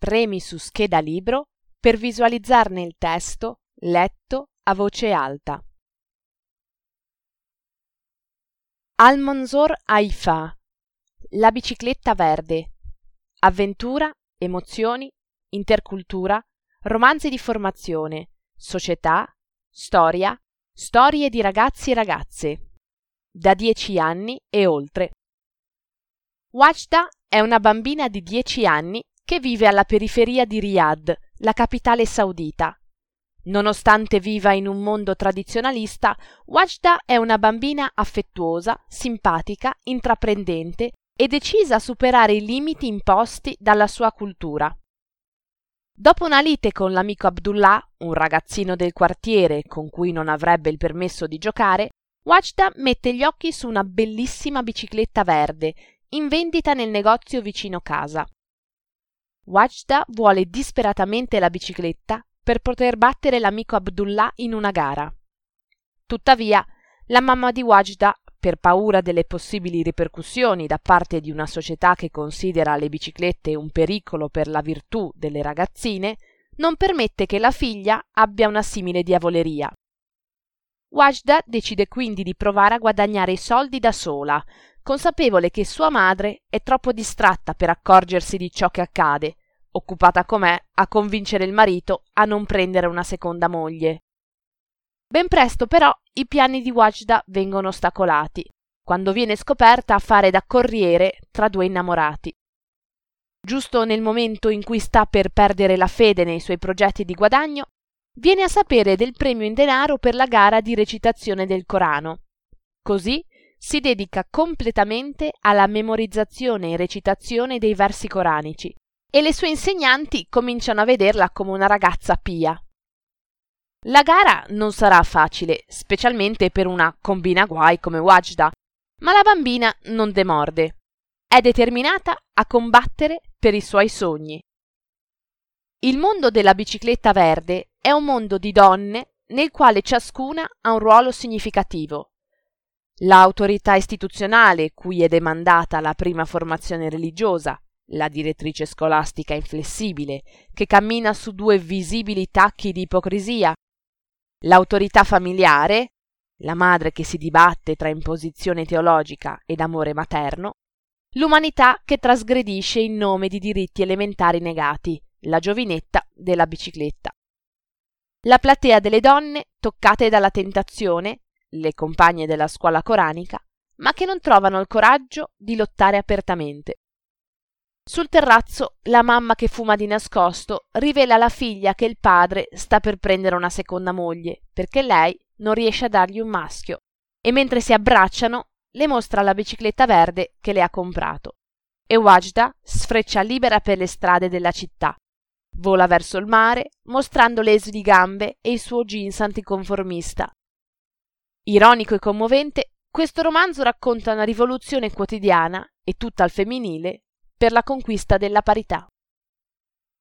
premi su scheda libro per visualizzarne il testo letto a voce alta. Almanzor Haifa La bicicletta verde Avventura, emozioni, intercultura, romanzi di formazione, società, storia, storie di ragazzi e ragazze. Da dieci anni e oltre. Wajda è una bambina di dieci anni che vive alla periferia di Riyadh, la capitale saudita. Nonostante viva in un mondo tradizionalista, Wajda è una bambina affettuosa, simpatica, intraprendente e decisa a superare i limiti imposti dalla sua cultura. Dopo una lite con l'amico Abdullah, un ragazzino del quartiere con cui non avrebbe il permesso di giocare, Wajda mette gli occhi su una bellissima bicicletta verde, in vendita nel negozio vicino casa. Wajda vuole disperatamente la bicicletta per poter battere l'amico Abdullah in una gara. Tuttavia, la mamma di Wajda per paura delle possibili ripercussioni da parte di una società che considera le biciclette un pericolo per la virtù delle ragazzine, non permette che la figlia abbia una simile diavoleria. Wajda decide quindi di provare a guadagnare i soldi da sola, consapevole che sua madre è troppo distratta per accorgersi di ciò che accade, occupata com'è a convincere il marito a non prendere una seconda moglie. Ben presto però i piani di Wajda vengono ostacolati, quando viene scoperta a fare da corriere tra due innamorati. Giusto nel momento in cui sta per perdere la fede nei suoi progetti di guadagno, viene a sapere del premio in denaro per la gara di recitazione del Corano. Così si dedica completamente alla memorizzazione e recitazione dei versi coranici e le sue insegnanti cominciano a vederla come una ragazza pia. La gara non sarà facile, specialmente per una combina guai come Wajda, ma la bambina non demorde. È determinata a combattere per i suoi sogni. Il mondo della bicicletta verde è un mondo di donne nel quale ciascuna ha un ruolo significativo. L'autorità istituzionale cui è demandata la prima formazione religiosa, la direttrice scolastica inflessibile, che cammina su due visibili tacchi di ipocrisia, L'autorità familiare, la madre che si dibatte tra imposizione teologica ed amore materno, l'umanità che trasgredisce in nome di diritti elementari negati, la giovinetta della bicicletta. La platea delle donne toccate dalla tentazione, le compagne della scuola coranica, ma che non trovano il coraggio di lottare apertamente. Sul terrazzo la mamma che fuma di nascosto rivela alla figlia che il padre sta per prendere una seconda moglie, perché lei non riesce a dargli un maschio, e mentre si abbracciano le mostra la bicicletta verde che le ha comprato. E Wajda sfreccia libera per le strade della città. Vola verso il mare, mostrando le esili gambe e il suo jeans anticonformista. Ironico e commovente, questo romanzo racconta una rivoluzione quotidiana e tutta al femminile per la conquista della parità.